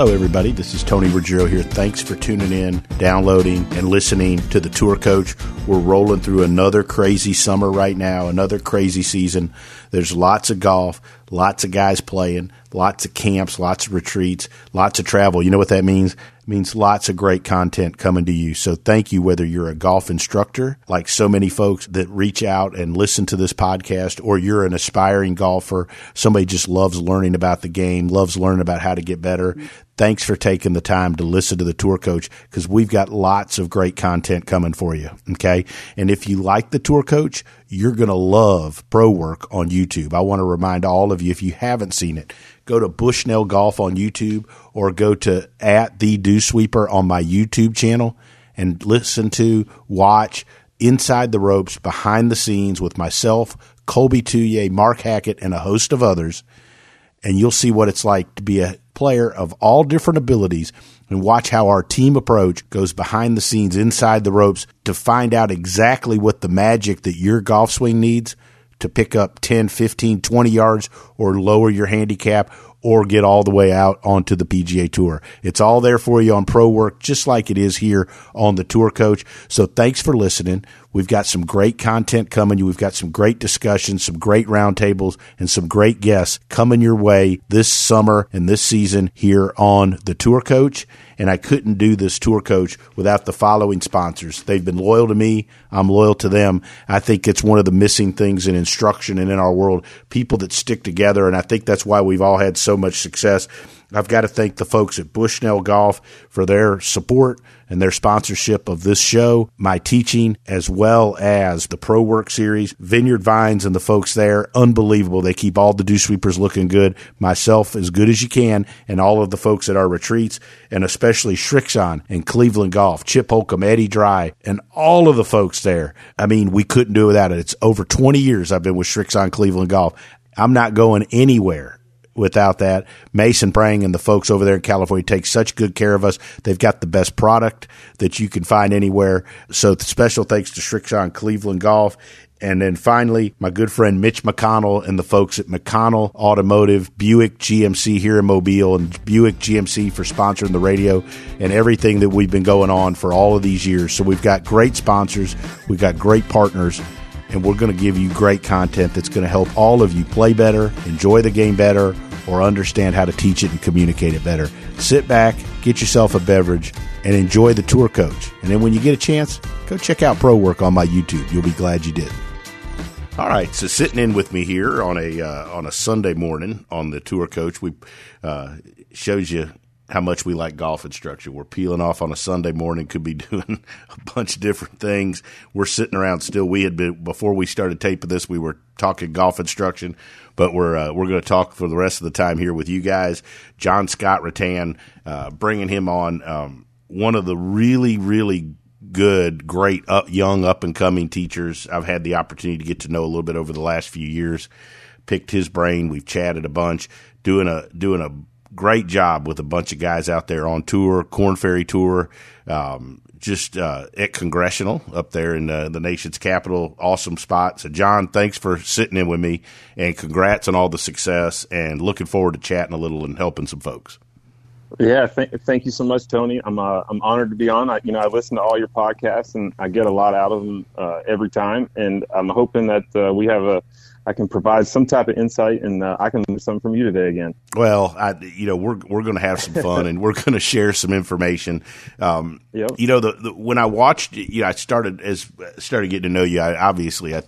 Hello, everybody. This is Tony Ruggiero here. Thanks for tuning in, downloading, and listening to the Tour Coach. We're rolling through another crazy summer right now, another crazy season. There's lots of golf, lots of guys playing, lots of camps, lots of retreats, lots of travel. You know what that means? It means lots of great content coming to you. So thank you, whether you're a golf instructor, like so many folks that reach out and listen to this podcast, or you're an aspiring golfer, somebody just loves learning about the game, loves learning about how to get better. Thanks for taking the time to listen to the tour coach because we've got lots of great content coming for you. Okay. And if you like the tour coach, you're going to love pro work on YouTube. I want to remind all of you, if you haven't seen it, go to Bushnell Golf on YouTube or go to at the Dew Sweeper on my YouTube channel and listen to, watch inside the ropes, behind the scenes with myself, Colby Touye, Mark Hackett, and a host of others. And you'll see what it's like to be a player of all different abilities and watch how our team approach goes behind the scenes inside the ropes to find out exactly what the magic that your golf swing needs to pick up 10, 15, 20 yards or lower your handicap or get all the way out onto the PGA Tour. It's all there for you on Pro Work, just like it is here on the Tour Coach. So thanks for listening. We've got some great content coming. We've got some great discussions, some great roundtables, and some great guests coming your way this summer and this season here on the Tour Coach. And I couldn't do this Tour Coach without the following sponsors. They've been loyal to me. I'm loyal to them. I think it's one of the missing things in instruction and in our world. People that stick together. And I think that's why we've all had so much success. I've got to thank the folks at Bushnell Golf for their support and their sponsorship of this show, my teaching, as well as the Pro Work series, Vineyard Vines and the folks there. Unbelievable. They keep all the dew sweepers looking good. Myself as good as you can, and all of the folks at our retreats, and especially Srixon and Cleveland Golf, Chip Holcomb, Eddie Dry, and all of the folks there. I mean, we couldn't do without it. It's over 20 years I've been with Srixon Cleveland Golf. I'm not going anywhere without that. Mason Prang and the folks over there in California take such good care of us. They've got the best product that you can find anywhere. So special thanks to Srixon Cleveland Golf. And then finally, my good friend Mitch McConnell and the folks at McConnell Automotive, Buick GMC here in Mobile, and Buick GMC for sponsoring the radio and everything that we've been going on for all of these years. So we've got great sponsors, we've got great partners, and we're going to give you great content that's going to help all of you play better, enjoy the game better, or understand how to teach it and communicate it better. Sit back, get yourself a beverage, and enjoy the tour coach. And then when you get a chance, go check out Pro Work on my YouTube. You'll be glad you did. All right, so sitting in with me here on a uh, on a Sunday morning on the tour coach, we uh, shows you how much we like golf instruction. We're peeling off on a Sunday morning, could be doing a bunch of different things. We're sitting around still. We had been before we started taping this, we were talking golf instruction, but we're uh, we're going to talk for the rest of the time here with you guys. John Scott Rattan, uh, bringing him on, um, one of the really really good, great up, young up and coming teachers I've had the opportunity to get to know a little bit over the last few years. Picked his brain. We've chatted a bunch, doing a doing a great job with a bunch of guys out there on tour, Korn Ferry Tour, um, just uh, at Congressional up there in uh, the nation's capital. Awesome spot. So, John, thanks for sitting in with me, and congrats on all the success. And looking forward to chatting a little and helping some folks. Yeah, th- thank you so much, Tony. I'm uh, I'm honored to be on. I, you know, I listen to all your podcasts, and I get a lot out of them uh, every time. And I'm hoping that uh, we have a I can provide some type of insight, and uh, I can learn something from you today again. Well, I, you know, we're we're going to have some fun, and we're going to share some information. Um, yep. You know, the, the, when I watched, you know, I started as started getting to know you. I, obviously, I,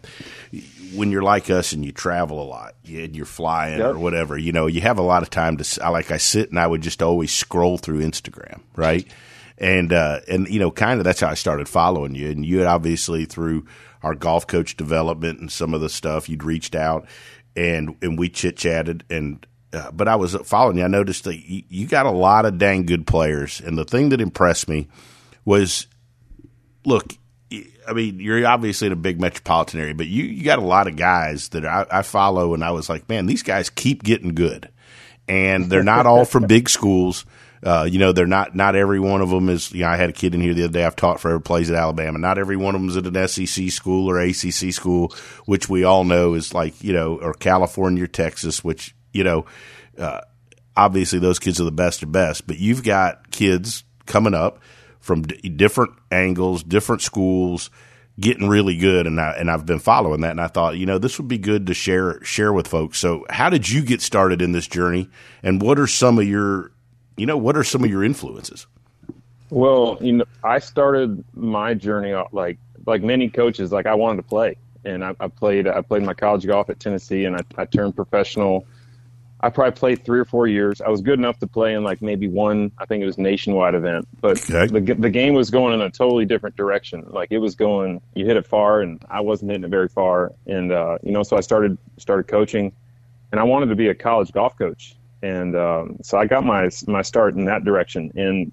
when you're like us and you travel a lot, and you're flying yep. or whatever, you know, you have a lot of time to. I like I sit and I would just always scroll through Instagram, right? And uh, and you know, kind of that's how I started following you, and you had obviously through our golf coach development and some of the stuff you'd reached out and and we chit chatted and uh, but I was following you. I noticed that you, you got a lot of dang good players, and the thing that impressed me was, look, I mean, you're obviously in a big metropolitan area, but you, you got a lot of guys that I, I follow, and I was like, man, these guys keep getting good, and they're not all from big schools. Uh, you know, they're not not every one of them is. You know, I had a kid in here the other day. I've taught forever plays at Alabama. Not every one of them is at an SEC school or ACC school, which we all know is like you know, or California, or Texas, which you know. Uh, obviously those kids are the best of best, but you've got kids coming up from d- different angles, different schools, getting really good, and I and I've been following that, and I thought, you know, this would be good to share share with folks. So, how did you get started in this journey, and what are some of your, you know, what are some of your influences? Well, you know, I started my journey like like many coaches. Like I wanted to play, and I, I played I played my college golf at Tennessee, and I, I turned professional I probably played three or four years. I was good enough to play in like maybe one, I think it was nationwide event, but okay. the the game was going in a totally different direction. Like it was going, you hit it far, and I wasn't hitting it very far, and uh, you know, so I started started coaching, and I wanted to be a college golf coach, and um, so I got my my start in that direction. And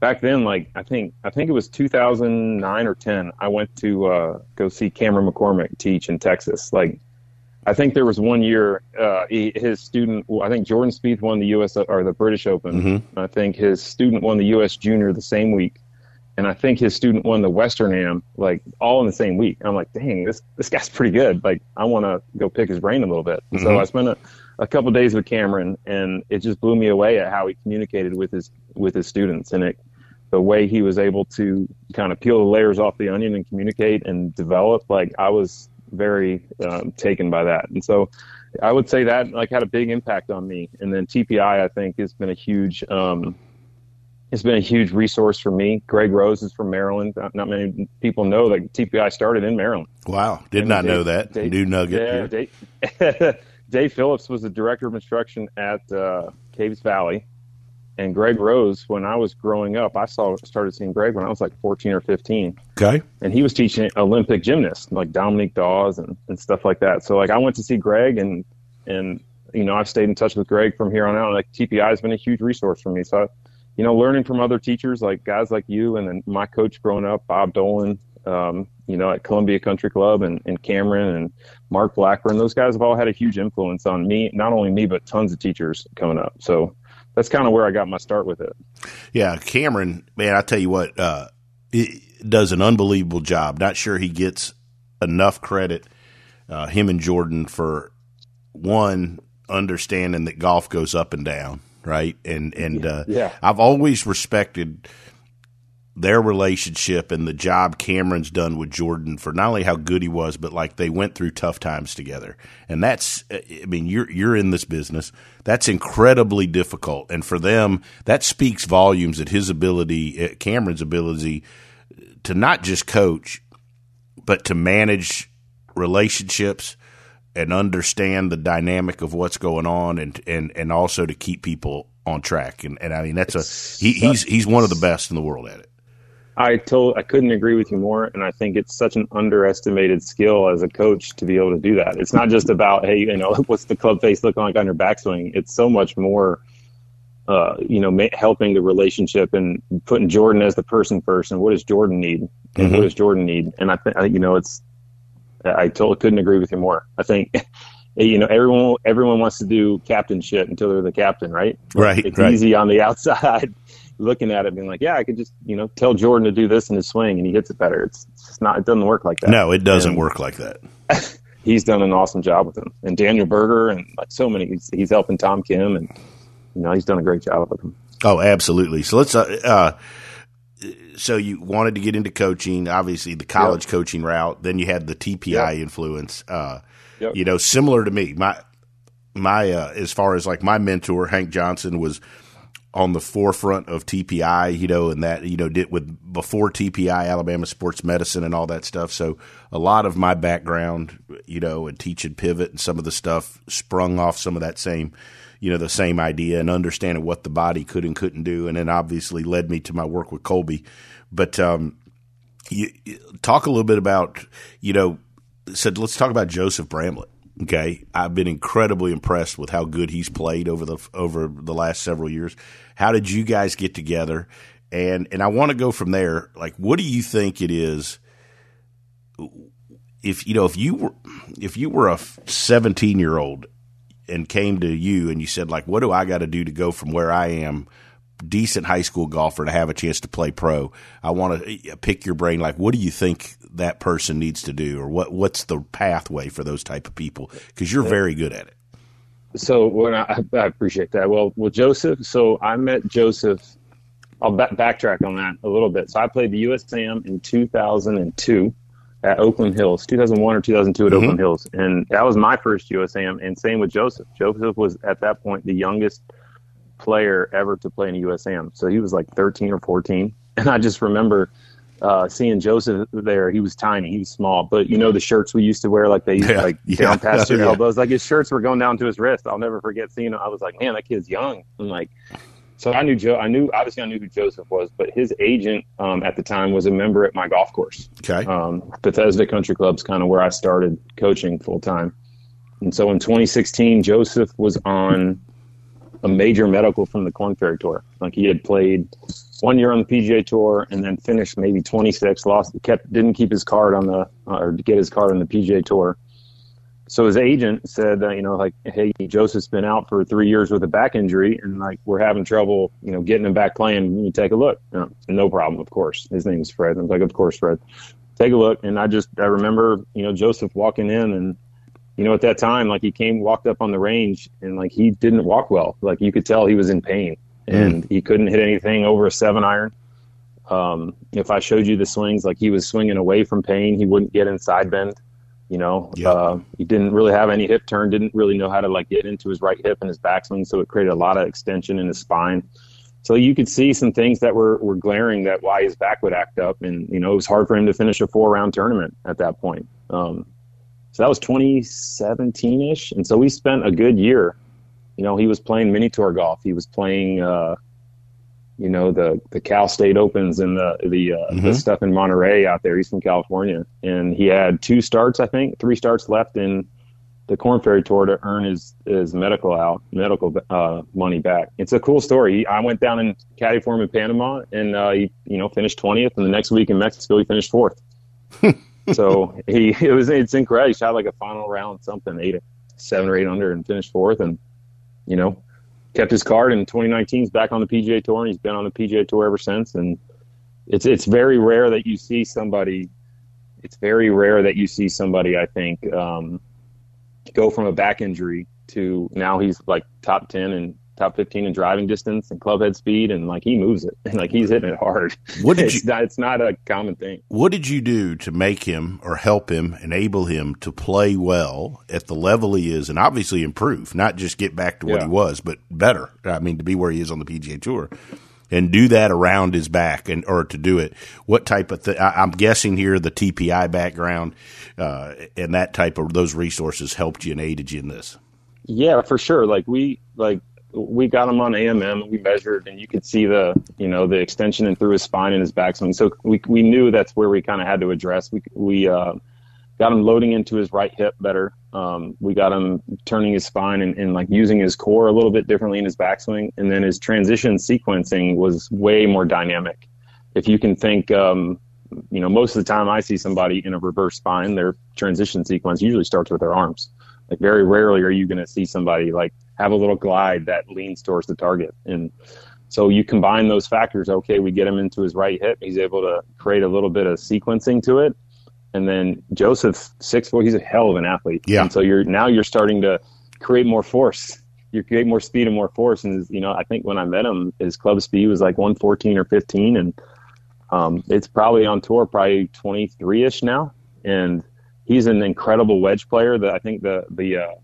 back then, like I think I think it was 2009 or 10, I went to uh, go see Cameron McCormick teach in Texas, like I think there was one year uh, he, his student. I think Jordan Spieth won the U.S. or the British Open. Mm-hmm. I think his student won the U.S. Junior the same week, and I think his student won the Western Am like all in the same week. I'm like, dang, this this guy's pretty good. Like, I want to go pick his brain a little bit. Mm-hmm. So I spent a, a couple days with Cameron, and it just blew me away at how he communicated with his with his students, and it the way he was able to kind of peel the layers off the onion and communicate and develop. Like, I was very um, taken by that. And so I would say that like had a big impact on me. And then TPI, I think, has been a huge, um, it's been a huge resource for me. Greg Rose is from Maryland. Not, not many people know that TPI started in Maryland. Wow, did and not Dave, know that. Dave, New nugget. Yeah, Dave, Dave, Phillips was the director of instruction at uh, Caves Valley, and Greg Rose, when I was growing up, I saw started seeing Greg when I was like 14 or 15. Okay. And he was teaching Olympic gymnasts like Dominique Dawes and, and stuff like that. So like I went to see Greg and and you know I've stayed in touch with Greg from here on out. Like TPI has been a huge resource for me. So you know learning from other teachers like guys like you and then my coach growing up, Bob Dolan, um, you know at Columbia Country Club and, and Cameron and Mark Blackburn. Those guys have all had a huge influence on me, not only me but tons of teachers coming up. So that's kind of where I got my start with it. Yeah, Cameron, man, I tell you what, uh, does an unbelievable job. Not sure he gets enough credit, uh, him and Jordan, for one understanding that golf goes up and down, right? And and uh, yeah. I've always respected their relationship and the job Cameron's done with Jordan for not only how good he was, but like they went through tough times together. And that's, uh, I mean, you're, you're in this business. That's incredibly difficult. And for them, that speaks volumes at his ability, at Cameron's ability to not just coach, but to manage relationships and understand the dynamic of what's going on and, and, and also to keep people on track. And, and I mean, that's a, he, he's, he's one of the best in the world at it. I told I couldn't agree with you more, and I think it's such an underestimated skill as a coach to be able to do that. It's not just about hey, you know, what's the club face look like on your backswing. It's so much more, uh, you know, ma- helping the relationship and putting Jordan as the person first, and what does Jordan need, and mm-hmm. what does Jordan need, and I think you know, it's I totally couldn't agree with you more. I think. You know, everyone everyone wants to do captain shit until they're the captain, right? Right. It's right. easy on the outside looking at it being like, yeah, I could just, you know, tell Jordan to do this in his swing and he hits it better. It's, it's not, it doesn't work like that. No, it doesn't and work like that. he's done an awesome job with him and Daniel Berger and like so many, he's, he's helping Tom Kim and, you know, he's done a great job with him. Oh, absolutely. So let's, uh, uh, so you wanted to get into coaching, obviously the college yep. coaching route. Then you had the TPI yep. influence. Uh, yep. You know, similar to me, my my uh, as far as like my mentor Hank Johnson was on the forefront of TPI, you know, and that, you know, did with before TPI, Alabama sports medicine and all that stuff. So a lot of my background, you know, and teaching pivot and some of the stuff sprung off some of that same, you know, the same idea and understanding what the body could and couldn't do. And then obviously led me to my work with Colby. But, um, you, talk a little bit about, you know, said, let's talk about Joseph Bramlett. Okay, I've been incredibly impressed with how good he's played over the over the last several years. How did you guys get together? And and I want to go from there. Like, what do you think it is? If you know, if you were if you were a seventeen year old and came to you and you said, like, what do I got to do to go from where I am decent high school golfer to have a chance to play pro. I want to pick your brain. Like, what do you think that person needs to do, or what what's the pathway for those type of people? Because you're very good at it. So when I, I appreciate that. Well, well, Joseph. So I met Joseph. I'll back, backtrack on that a little bit. So I played the USAM in 2002 at Oakland Hills, 2001 or 2002 at mm-hmm. Oakland Hills, and that was my first USAM. And same with Joseph. Joseph was at that point the youngest player ever to play in a USAM. So he was like 13 or 14, and I just remember uh, seeing Joseph there. He was tiny, he was small, but you know the shirts we used to wear, like they yeah, like yeah, down past your yeah. elbows, like his shirts were going down to his wrist. I'll never forget seeing him. I was like, man, that kid's young. I'm like, so I knew Joe. I knew obviously I knew who Joseph was, but his agent um, at the time was a member at my golf course. Okay, um, Bethesda Country Club's kind of where I started coaching full time. And so in 2016, Joseph was on a major medical from the Korn Ferry Tour. Like he had played one year on the PGA Tour and then finished maybe 26. Lost, kept, didn't keep his card on the or get his card on the PGA Tour. So his agent said, uh, you know, like, hey, Joseph's been out for three years with a back injury, and like we're having trouble, you know, getting him back playing. You take a look. Know, no problem, of course. His name's Fred. I was like, of course, Fred. Take a look. And I just I remember, you know, Joseph walking in and you know, at that time, like he came, walked up on the range, and like he didn't walk well. Like you could tell he was in pain, mm. and he couldn't hit anything over a seven iron. Um, if I showed you the swings, like he was swinging away from pain, he wouldn't get inside bend. You know, yep. uh, he didn't really have any hip turn, didn't really know how to like get into his right hip and his backswing, so it created a lot of extension in his spine. So you could see some things that were, were glaring that why his back would act up, and you know it was hard for him to finish a four round tournament at that point. Um, so that was 2017 ish. And so we spent a good year. You know, he was playing mini tour golf. He was playing, uh, you know, the, the Cal State Opens and the, the, uh, mm-hmm. the stuff in Monterey out there, He's from California. And he had two starts, I think, three starts left in the Korn Ferry Tour to earn his, his medical out, medical, uh, money back. It's a cool story. I went down in caddy for him in Panama and, uh, he, you know, finished 20th. And the next week in Mexico, he finished fourth. so he it was it's incredible. He shot like a final round something eight seven or eight under and finished fourth, and you know kept his card. In 2019, he's back on the PGA Tour, and he's been on the PGA Tour ever since. And it's it's very rare that you see somebody. It's very rare that you see somebody. I think um, go from a back injury to now he's like top ten and top 15 in driving distance and club head speed and like he moves it. And like he's hitting it hard. What did it's, you, not, it's not a common thing. What did you do to make him or help him enable him to play well at the level he is and obviously improve not just get back to what yeah. he was but better? I mean to be where he is on the pga tour and do that around his back and or to do it. What type of thing i'm guessing here the tpi background uh, and that type of those resources helped you and aided you in this. Yeah for sure. Like we like we got him on AMM. We measured, and you could see the you know the extension and through his spine and his backswing. So we we knew that's where we kind of had to address. We we uh, got him loading into his right hip better. Um, we got him turning his spine and, and like using his core a little bit differently in his backswing, and then his transition sequencing was way more dynamic. If you can think, um, you know, most of the time I see somebody in a reverse spine, their transition sequence usually starts with their arms. Like very rarely are you going to see somebody like have a little glide that leans towards the target. And so you combine those factors. Okay, we get him into his right hip. He's able to create a little bit of sequencing to it. And then Joseph, six foot, he's a hell of an athlete. Yeah. And so you're now you're starting to create more force. You create more speed and more force. And you know, I think when I met him, his club speed was like 114 or 15, and um, it's probably on tour probably 23 ish now. And he's an incredible wedge player. That I think the the uh,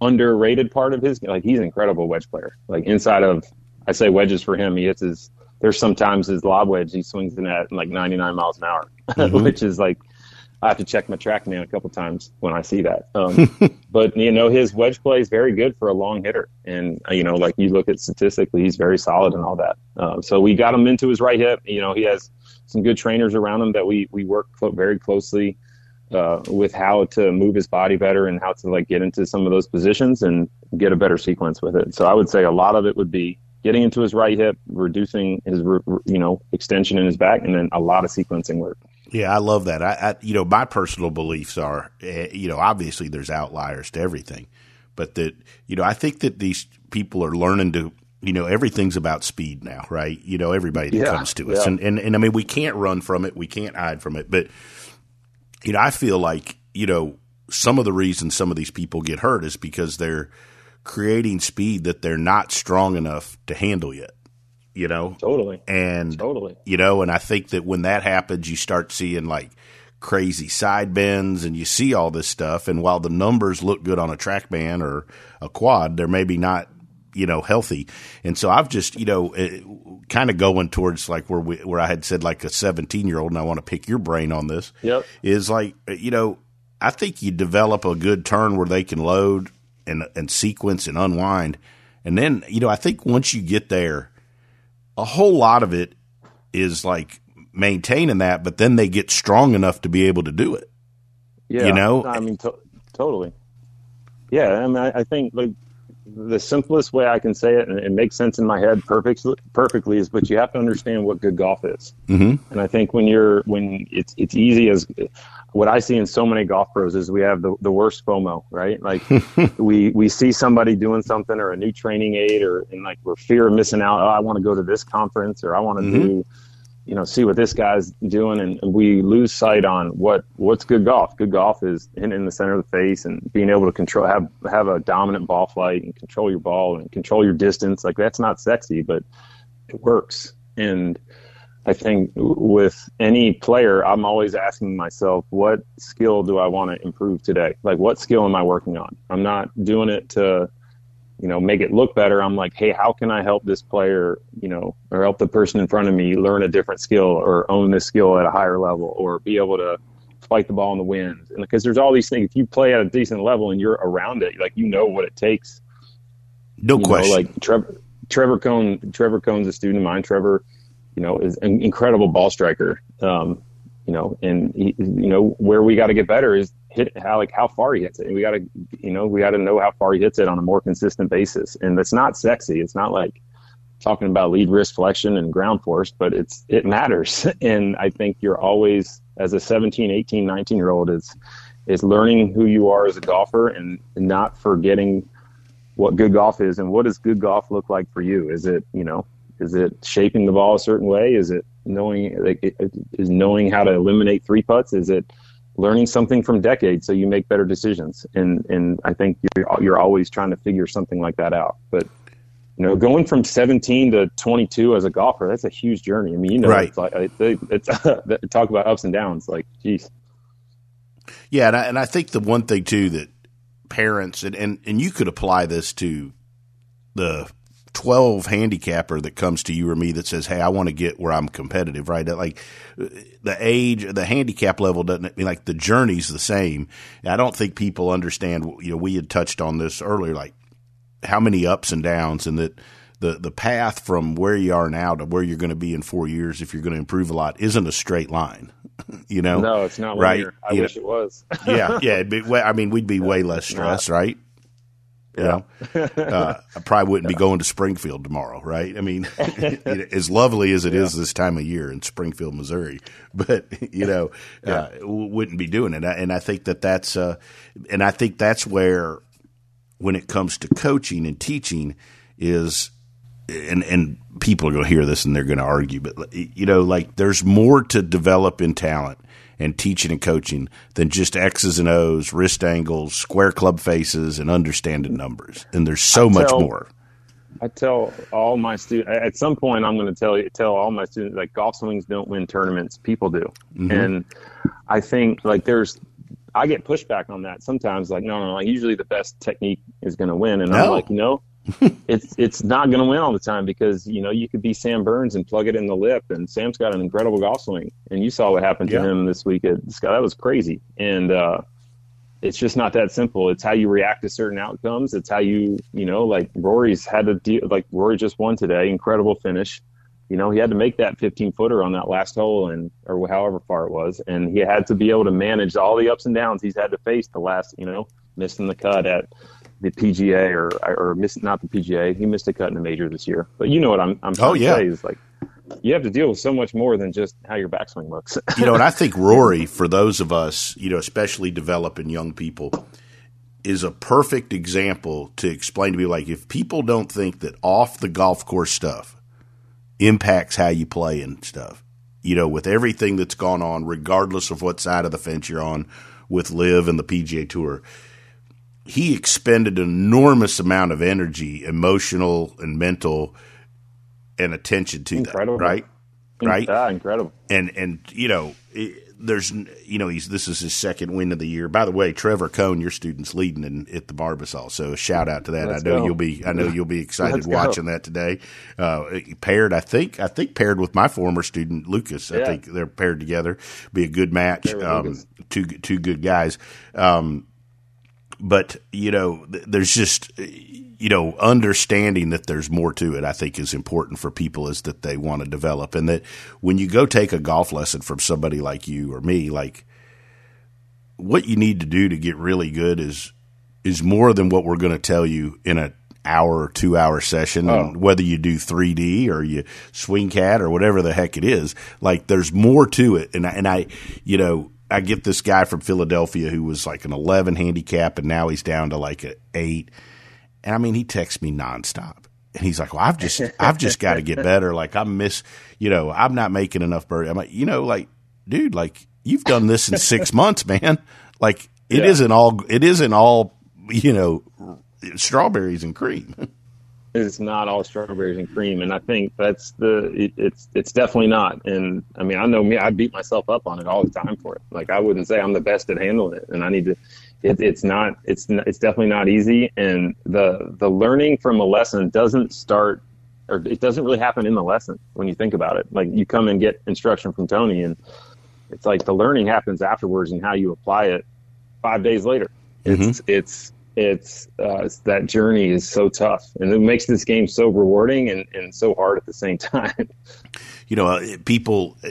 underrated part of his like he's an incredible wedge player. Like inside of I say wedges for him, he hits his there's sometimes his lob wedge he swings in at like 99 miles an hour, mm-hmm. which is like I have to check my TrackMan a couple times when I see that. Um, but you know his wedge play is very good for a long hitter, and you know like you look at statistically, he's very solid and all that. Um, so we got him into his right hip. You know he has some good trainers around him that we we work very closely uh, with how to move his body better and how to like get into some of those positions and get a better sequence with it. So I would say a lot of it would be getting into his right hip, reducing his you know extension in his back, and then a lot of sequencing work. Yeah, I love that. I, I you know my personal beliefs are uh, you know obviously there's outliers to everything, but that you know I think that these people are learning to you know everything's about speed now, right? You know everybody that yeah, comes to us, yeah. and, and and I mean we can't run from it, we can't hide from it, but you know, I feel like, you know, some of the reasons some of these people get hurt is because they're creating speed that they're not strong enough to handle yet. You know, totally, and totally, you know, and I think that when that happens, you start seeing like crazy side bends and you see all this stuff. And while the numbers look good on a track TrackMan or a quad, they're maybe not, you know, healthy. And so I've just, you know, eh, kind of going towards like where we, where I had said like a 17 year old, and I want to pick your brain on this. Yep. Is like, you know, I think you develop a good turn where they can load and and sequence and unwind, and then you know I think once you get there, a whole lot of it is like maintaining that, but then they get strong enough to be able to do it. Yeah, you know, I mean, to- totally. Yeah, I mean, I, I, think like the simplest way I can say it, and it makes sense in my head perfectly, perfectly, is but you have to understand what good golf is. Mm-hmm. And I think when you're when it's it's easy as what I see in so many golf pros is we have the, the worst FOMO, right? Like we we see somebody doing something or a new training aid or and like we're fear of missing out. Oh, I want to go to this conference or I want to mm-hmm. do you know, see what this guy's doing, and, we lose sight on what what's good golf. Good golf is hitting in the center of the face and being able to control, have have a dominant ball flight and control your ball and control your distance. Like that's not sexy, but it works. And I think with any player, I'm always asking myself, what skill do I want to improve today? Like, what skill am I working on? I'm not doing it to you know, make it look better. I'm like, hey, how can I help this player, you know, or help the person in front of me learn a different skill or own this skill at a higher level or be able to fight the ball in the wind. And because there's all these things, if you play at a decent level and you're around it, like you know what it takes. No you question. Know, like Trevor, Trevor Cohn, Trevor Cohn's a student of mine. Trevor, you know, is an incredible ball striker. Um, you know, and he, you know where we got to get better is hit how like how far he hits it. And we got to you know we got to know how far he hits it on a more consistent basis. And it's not sexy. It's not like talking about lead wrist flexion and ground force, but it's it matters. And I think you're always as a 17, 18, 19 year old is is learning who you are as a golfer and not forgetting what good golf is and what does good golf look like for you? Is it you know is it shaping the ball a certain way? Is it knowing like, is knowing how to eliminate three putts? Is it learning something from decades so you make better decisions? And and I think you're you're always trying to figure something like that out. But you know, going from 17 to 22 as a golfer, that's a huge journey. I mean, you know, right. it's like it's, it's talk about ups and downs. Like, geez. Yeah, and I, and I think the one thing too that parents and, and and you could apply this to the 12 handicapper that comes to you or me that says, Hey, I want to get where I'm competitive, right? Like the age, the handicap level doesn't mean like the journey's the same. I don't think people understand, you know, we had touched on this earlier, like how many ups and downs and that the, the path from where you are now to where you're going to be in four years, if you're going to improve a lot, isn't a straight line. you know, no, it's not right. Linear. I you wish know, it was. yeah, yeah. Be, I mean, we'd be way less stressed, right? You yeah. know, uh, I probably wouldn't yeah. be going to Springfield tomorrow, right? I mean, as lovely as it yeah. is this time of year in Springfield, Missouri, but you know, uh, wouldn't be doing it. And I think that that's, uh, and I think that's where, when it comes to coaching and teaching, is, and and people are going to hear this and they're going to argue, but you know, like there's more to develop in talent and teaching and coaching than just X's and O's, wrist angles, square club faces, and understanding numbers. And there's so I much tell, more. I tell all my students at some point I'm going to tell you tell all my students like golf swings don't win tournaments, people do. Mm-hmm. And I think like there's I get pushback on that sometimes. Like no, no, like usually the best technique is going to win, and no. I'm like no it's it's not going to win all the time because you know you could be Sam Burns and plug it in the lip, and Sam's got an incredible golf swing, and you saw what happened to yeah. him this week at Scott. That was crazy, and uh, it's just not that simple. It's how you react to certain outcomes. It's how you you know like Rory's had to deal like Rory just won today, incredible finish. You know he had to make that 15 footer on that last hole and or however far it was, and he had to be able to manage all the ups and downs he's had to face the last you know missing the cut at the PGA or or miss not the PGA. He missed a cut in a major this year. But you know what I'm I'm trying oh, yeah. to say is like you have to deal with so much more than just how your backswing looks. you know, and I think Rory, for those of us, you know, especially developing young people, is a perfect example to explain to me like if people don't think that off the golf course stuff impacts how you play and stuff, you know, with everything that's gone on, regardless of what side of the fence you're on, with LIV and the PGA Tour. He expended an enormous amount of energy, emotional and mental, and attention to Incredible. that. Right, right, Yeah, incredible. and and you know. It, there's you know he's this is his second win of the year. By the way, Trevor Cohn, your student's leading in, at the Barbasol, so shout out to that. Let's I know go. you'll be I know you'll be excited watching that today. Uh, paired, I think I think paired with my former student Lucas. I think they're paired together. Be a good match. Um, two two good guys. Um, but you know, there's just you know, understanding that there's more to it. I think is important for people is that they want to develop, and that when you go take a golf lesson from somebody like you or me, like what you need to do to get really good is is more than what we're going to tell you in a hour or two hour session and oh. whether you do 3D or you swing cat or whatever the heck it is like there's more to it and I, and I you know I get this guy from Philadelphia who was like an 11 handicap and now he's down to like an 8 and I mean he texts me nonstop. And he's like well I've just I've just got to get better. Like I miss you know I'm not making enough birdie. I'm like you know like dude like you've done this in 6 months man. Like it Yeah. not all it isn't all you know strawberries and cream it's not all strawberries and cream and i think that's the it, it's it's definitely not. And i mean i know me i beat myself up on it all the time for it. Like i wouldn't say i'm the best at handling it and i need to it, it's not it's it's definitely not easy. And the the learning from a lesson doesn't start or it doesn't really happen in the lesson when you think about it. Like you come and get instruction from tony and it's like the learning happens afterwards and how you apply it five days later. Mm-hmm. It's it's it's uh, that journey is so tough and it makes this game so rewarding and, and so hard at the same time you know, uh, people, uh,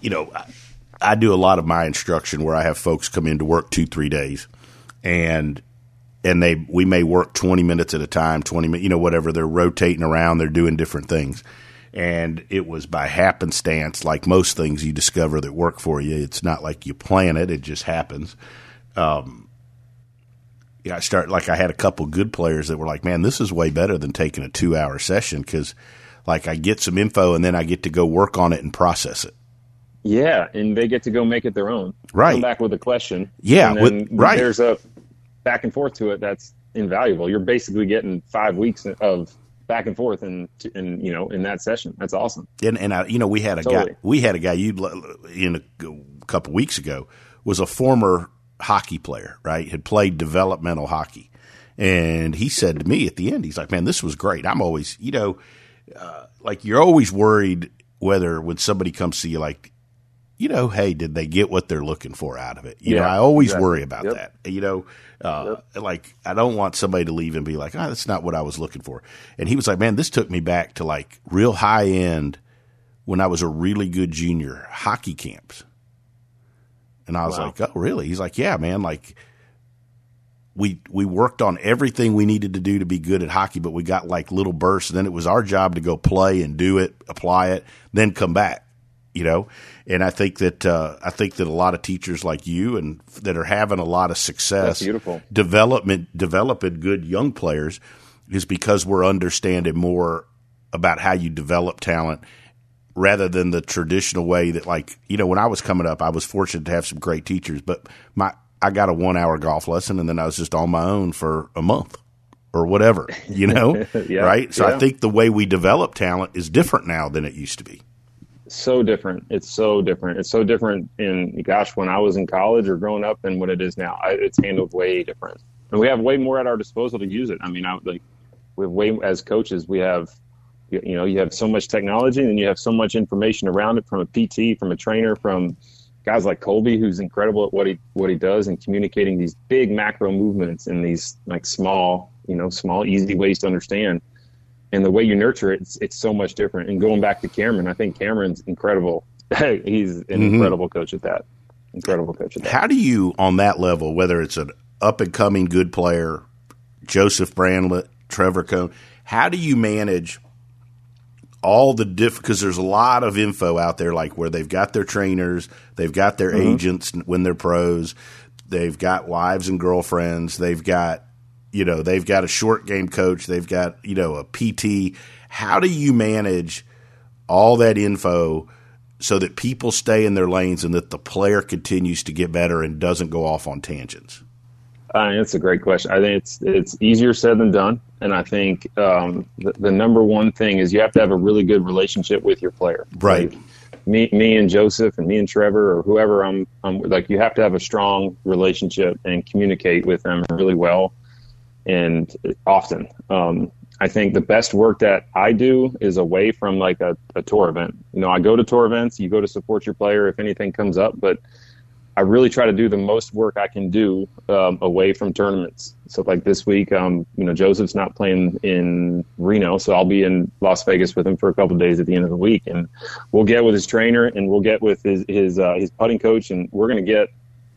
you know, I, I do a lot of my instruction where I have folks come in to work two, three days, and and they we may work twenty minutes at a time, twenty minutes, you know, whatever. They're rotating around, they're doing different things, and it was by happenstance, like most things you discover that work for you. It's not like you plan it; it just happens. Um, yeah, I start like I had a couple good players that were like, "Man, this is way better than taking a two-hour session because." Like I get some info and then I get to go work on it and process it. yeah and they get to go make it their own Right. come back with a question Yeah, and then with- right. there's a back and forth to it that's invaluable you're basically getting five weeks of back and forth and and you know in that session that's awesome And and I, you know, we had a Totally. guy. We had a guy. You in a couple weeks ago was a former hockey player, right? Had played developmental hockey, and he said to me at the end, he's like, "Man, this was great. I'm always, you know, uh, like you're always worried whether when somebody comes to you, like, you know, hey, did they get what they're looking for out of it? You know, I always exactly. worry about Yep. that. You know, uh, like I don't want somebody to leave and be like, "Ah, that's not what I was looking for." And he was like, "Man, this took me back to like real high end." when I was a really good junior hockey camps. And I was Wow. like, "Oh, really?" He's like, "Yeah, man, like we we worked on everything we needed to do to be good at hockey, but we got like little bursts and then it was our job to go play and do it, apply it, then come back." You know, and I think that uh, I think that a lot of teachers like you and that are having a lot of success, That's beautiful. development, developing good young players, is because we're understanding more about how you develop talent rather than the traditional way that like you know when I was coming up I was fortunate to have some great teachers but my I got a 1 hour golf lesson and then I was just on my own for a month or whatever you know Yeah, right so I think the way we develop talent is different now than it used to be so different. It's so different. It's so different in gosh when I was in college or growing up than what it is now. I, it's handled way different, and we have way more at our disposal to use it. I mean, I like we have way as coaches we have you, you know you have so much technology and you have so much information around it from a PT, from a trainer, from guys like Colby who's incredible at what he what he does and communicating these big macro movements in these like small you know small easy ways to understand and the way you nurture it, it's, it's so much different. And going back to Cameron, I think Cameron's incredible. He's an mm-hmm. incredible coach at that. Incredible coach at that. how do you on that level whether it's an up and coming good player Joseph Bramlett Trevor Cohn how do you manage all the diff because there's a lot of info out there like where they've got their trainers they've got their agents when they're pros they've got wives and girlfriends they've got you know they've got a short game coach they've got you know a pt how do you manage all that info so that people stay in their lanes and that the player continues to get better and doesn't go off on tangents? Uh, that's a great question. I think it's it's easier said than done, and I think um, the, the, number one thing is you have to have a really good relationship with your player. Right. Like me, me and Joseph, and me and Trevor, or whoever I'm, I'm like. You have to have a strong relationship and communicate with them really well and often. Um, I think the best work that I do is away from like a, a tour event. You know, I go to tour events. You go to support your player if anything comes up, but I really try to do the most work I can do um, away from tournaments. So like this week, um, you know, Joseph's not playing in Reno, so I'll be in Las Vegas with him for a couple days at the end of the week, and we'll get with his trainer and we'll get with his his uh, his putting coach, and we're going to get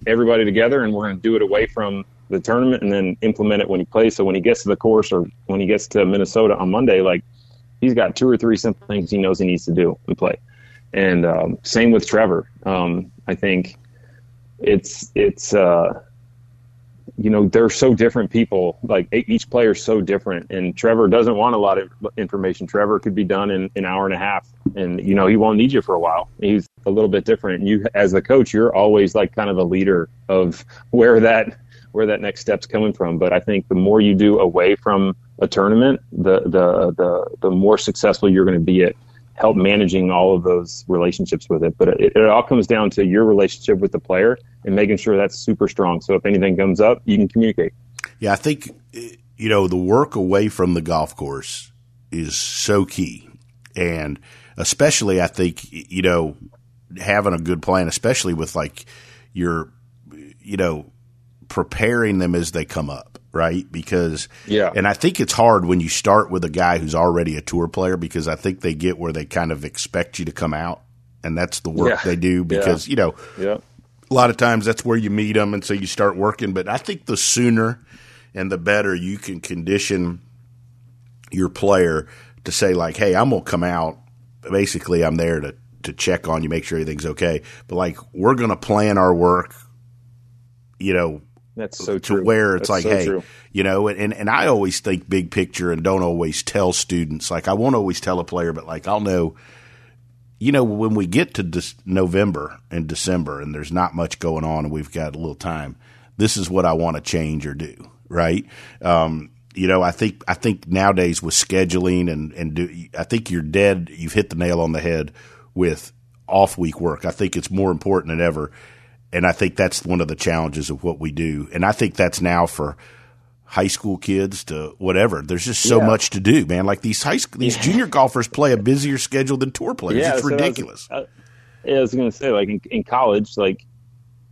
everybody together and we're going to do it away from the tournament and then implement it when he plays. So when he gets to the course or when he gets to Minnesota on Monday, like he's got two or three simple things he knows he needs to do and play. And um, same with Trevor. Um, I think it's it's uh, you know they're so different people. Like each player is so different, and Trevor doesn't want a lot of information. Trevor could be done in an hour and a half, and you know he won't need you for a while. He's a little bit different. And you, as the coach, you're always like kind of a leader of where that where that next step's coming from. But I think the more you do away from a tournament, the the the, the more successful you're going to be at help managing all of those relationships with it. But it, it all comes down to your relationship with the player and making sure that's super strong. So if anything comes up, you can communicate. Yeah, I think you know the work away from the golf course is so key, and especially I think you know having a good plan, especially with like your you know preparing them as they come up, right? Because yeah, and I think it's hard when you start with a guy who's already a tour player because I think they get where they kind of expect you to come out, and that's the work yeah. they do because yeah. you know, yeah. a lot of times that's where you meet them, and so you start working. But I think the sooner and the better you can condition your player to say like, "Hey, I'm gonna come out." Basically, I'm there to to check on you, make sure everything's okay. But like, we're gonna plan our work you know, that's so true. To where it's That's like, so hey, true. you know, and, and I always think big picture and don't always tell students. Like, I won't always tell a player, but like, I'll know, you know, when we get to this November and December and there's not much going on and we've got a little time, this is what I want to change or do, right? Um, you know, I think I think nowadays with scheduling and and do, I think you're dead. You've hit the nail on the head with off week work. I think it's more important than ever and I think that's one of the challenges of what we do. And I think that's now for high school kids to whatever. There's just so Yeah. much to do, man. Like these high school, these junior golfers play a busier schedule than tour players. Yeah, it's so I was- ridiculous. I, yeah, I was going to say, like in, in college, like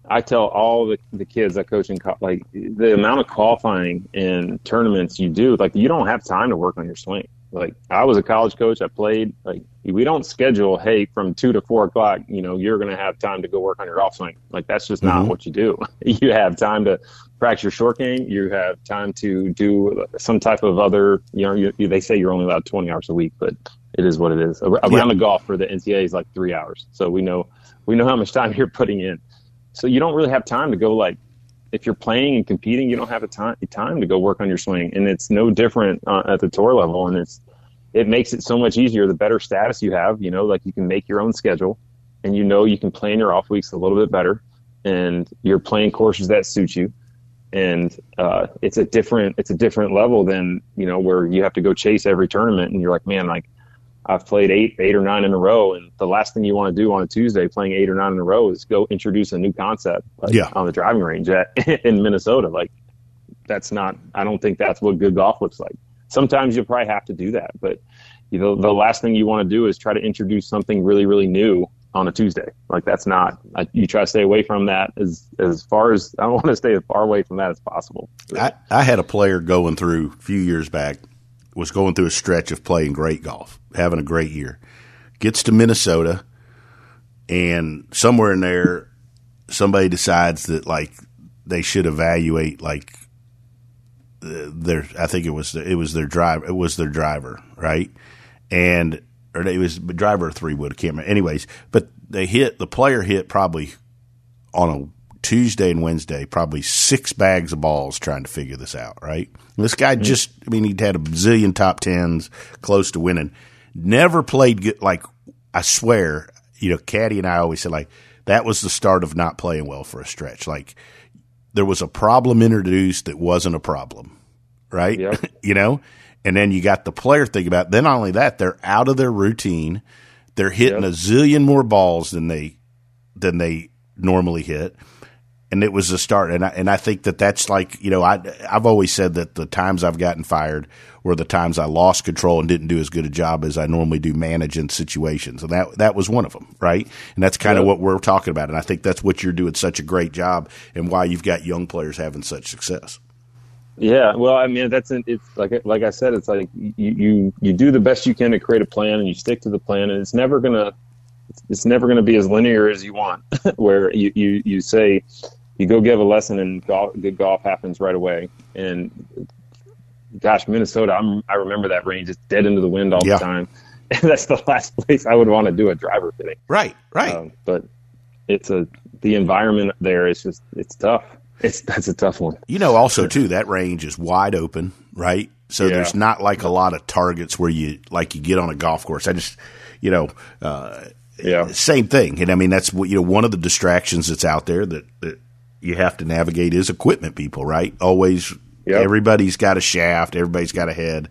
I tell all the, the kids I coach in, co- like the amount of qualifying and tournaments you do, like you don't have time to work on your swing. Like I was a college coach, I played. Like we don't schedule, hey, from two to four o'clock, you know, you're going to have time to go work on your off swing. Like that's just not Mhm. what you do. You have time to practice your short game. You have time to do some type of other. You know, you, they say you're only allowed 20 hours a week, but it is what it is. A, a Yeah. round of golf for the NCAA is like three hours, so we know we know how much time you're putting in. So you don't really have time to go like if you're playing and competing, you don't have a time time to go work on your swing, and it's no different uh, at the tour level. And it's it makes it so much easier the better status you have. You know, like you can make your own schedule, and you know you can plan your off weeks a little bit better, and you're playing courses that suit you. And uh, it's a different it's a different level than you know where you have to go chase every tournament, and you're like, man, like I've played eight, eight or nine in a row, and the last thing you want to do on a Tuesday, playing eight or nine in a row, is go introduce a new concept like, Yeah. on the driving range at, in Minnesota. Like, that's not. I don't think that's what good golf looks like. Sometimes you'll probably have to do that, but you know, the last thing you want to do is try to introduce something really, really new on a Tuesday. Like, that's not. I, you try to stay away from that as as far as I want to stay as far away from that as possible. I, I had a player going through a few years back, was going through a stretch of playing great golf, having a great year. Gets to Minnesota, and somewhere in there, somebody decides that like they should evaluate like their. I think it was it was their driver. It was their driver, right? And or it was driver three wood. I can't remember. Anyways, but they hit the player hit probably on a Tuesday and Wednesday, probably six bags of balls trying to figure this out, right? This guy just, I mean, he'd had a bazillion top tens, close to winning. Never played good. Like, I swear, you know, Caddy and I always said like that was the start of not playing well for a stretch. Like there was a problem introduced that wasn't a problem, right? Yep. you know, and then you got the player thing about. It. Then not only that, they're out of their routine. They're hitting Yep. a zillion more balls than they than they normally hit. And it was a start, and I, and I think that that's like you know I I've always said that the times I've gotten fired were the times I lost control and didn't do as good a job as I normally do managing situations, and that that was one of them, right? And that's kind of what we're talking about, and I think that's what you're doing such a great job, and why you've got young players having such success. Yeah, well, I mean, that's an, it's like like I said, it's like you, you you do the best you can to create a plan, and you stick to the plan, and it's never gonna it's never gonna be as linear as you want. where you, you you say you go give a lesson, and golf, good golf happens right away. And gosh, Minnesota, I'm, I remember that range. It's dead into the wind all Yeah. the time, and that's the last place I would want to do a driver fitting. Right, right. Um, but it's a the environment there is just it's tough. It's that's a tough one. You know, also too, that range is wide open, right? So Yeah. there's not like a lot of targets where you like you get on a golf course. I just, you know, uh, Yeah. same thing. And I mean, that's what you know. One of the distractions that's out there that, that you have to navigate is equipment people, right? Always, Yep. everybody's got a shaft, everybody's got a head,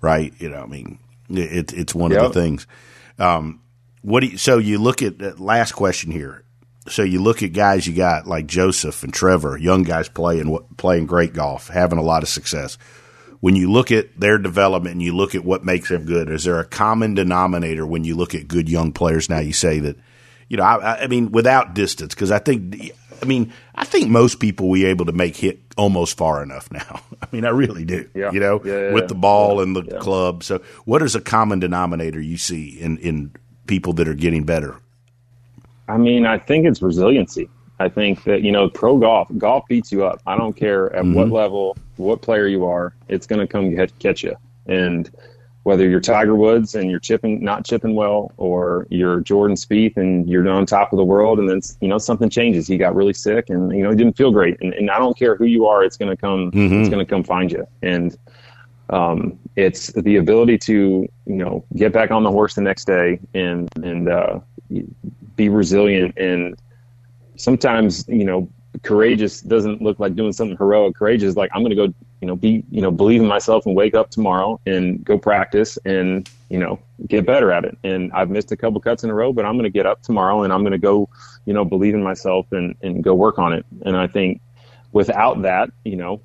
right? You know, I mean, it, it's one of the things. Um, what do you, so you look at uh, last question here. So you look at guys you got like Joseph and Trevor, young guys playing playing great golf, having a lot of success. When you look at their development and you look at what makes them good, is there a common denominator when you look at good young players? Now you say that, you know, I, I mean, without distance, because I think, I mean, I think most people we able to make hit almost far enough now. I mean, I really do. Yeah. You know, Yeah, yeah, with the ball and the club. So, what is a common denominator you see in in people that are getting better? I mean, I think it's resiliency. I think that, you know, pro golf, golf beats you up. I don't care at what mm-hmm. level, what player you are, it's going to come get, get you. And whether you're Tiger Woods and you're chipping, not chipping well, or you're Jordan Spieth and you're on top of the world, and then, you know, something changes. He got really sick and, you know, he didn't feel great. And, and I don't care who you are, it's going to come, it's going to come find you. And, um, it's the ability to, you know, get back on the horse the next day and, and, uh, be resilient and sometimes you know courageous doesn't look like doing something heroic courageous is like i'm going to go you know be you know believe in myself and wake up tomorrow and go practice and you know get better at it and i've missed a couple cuts in a row but i'm going to get up tomorrow and i'm going to go you know believe in myself and and go work on it and i think without that you know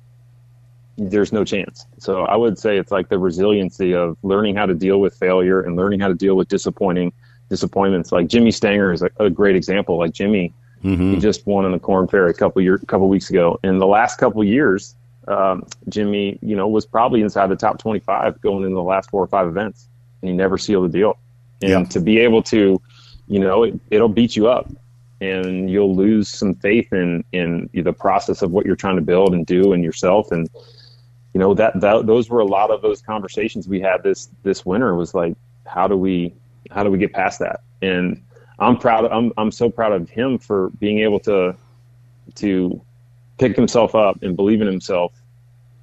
there's no chance. So I would say it's like the resiliency of learning how to deal with failure and learning how to deal with disappointing disappointments. Like Jimmy Stanger is a, a great example. Like Jimmy, he mm-hmm. just won in the Korn Ferry a couple year, couple weeks ago. In the last couple years, um, Jimmy, you know, was probably inside the top 25 going into the last four or five events, and he never sealed the deal. And Yeah. to be able to, you know, it, it'll beat you up, and you'll lose some faith in in the process of what you're trying to build and do and yourself and you know that, that those were a lot of those conversations we had this this winter was like how do we how do we get past that and i'm proud i'm i'm so proud of him for being able to to pick himself up and believe in himself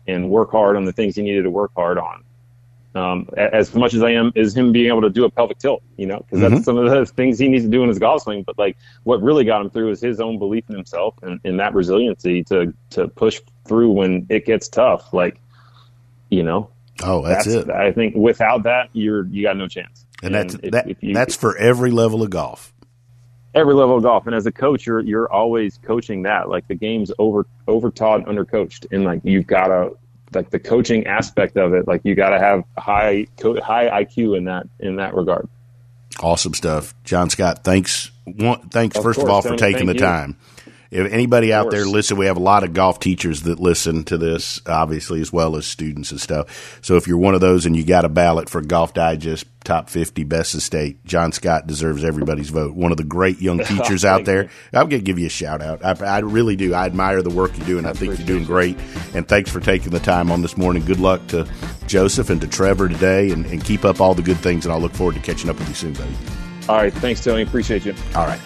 and work hard on the things he needed to work hard on um, as much as I am is him being able to do a pelvic tilt, you know, because that's some of the things he needs to do in his golf swing. But like, what really got him through is his own belief in himself and, and that resiliency to to push through when it gets tough. Like, you know, Oh, that's, it. I think without that, you're you got no chance. And that's if- that. if you- that's for every level of golf. Every level of golf. And as a coach, you're you're always coaching that. Like the game's over over taught, under coached, and like you've got to like the coaching aspect of it. Like you got to have high co- high IQ in that in that regard. Awesome stuff, John Scott. Thanks. One, thanks Of first of course, all for taking the you. time. If anybody out there listen, we have a lot of golf teachers that listen to this, obviously, as well as students and stuff. So if you're one of those and you got a ballot for Golf Digest top 50 best of state, John Scott deserves everybody's vote. One of the great young teachers out there. I'm going to give you a shout out. I, I really do. I admire the work you do, and I, think you're doing great. And thanks for taking the time on this morning. Good luck to Joseph and to Trevor today, and, and keep up all the good things. And I'll look forward to catching up with you soon, buddy. All right, thanks, Tony. Appreciate you. All right.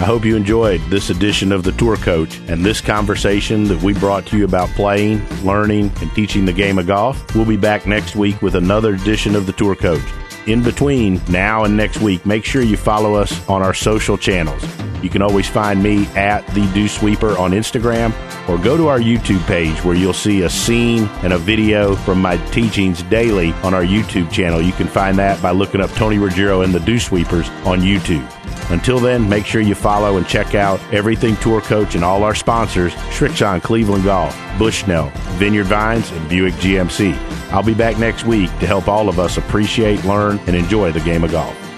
I hope you enjoyed this edition of The Tour Coach and this conversation that we brought to you about playing, learning, and teaching the game of golf. We'll be back next week with another edition of The Tour Coach. in between now and next week, make sure you follow us on our social channels. You can always find me at the Dew Sweeper on Instagram or go to our YouTube page where you'll see a scene and a video from my teachings daily on our YouTube channel. You can find that by looking up Tony Ruggiero and the Dew Sweepers on YouTube. Until then, make sure you follow and check out Everything Tour Coach and all our sponsors, Srixon Cleveland Golf, Bushnell, Vineyard Vines, and Buick GMC. I'll be back next week to help all of us appreciate, learn, and enjoy the game of golf.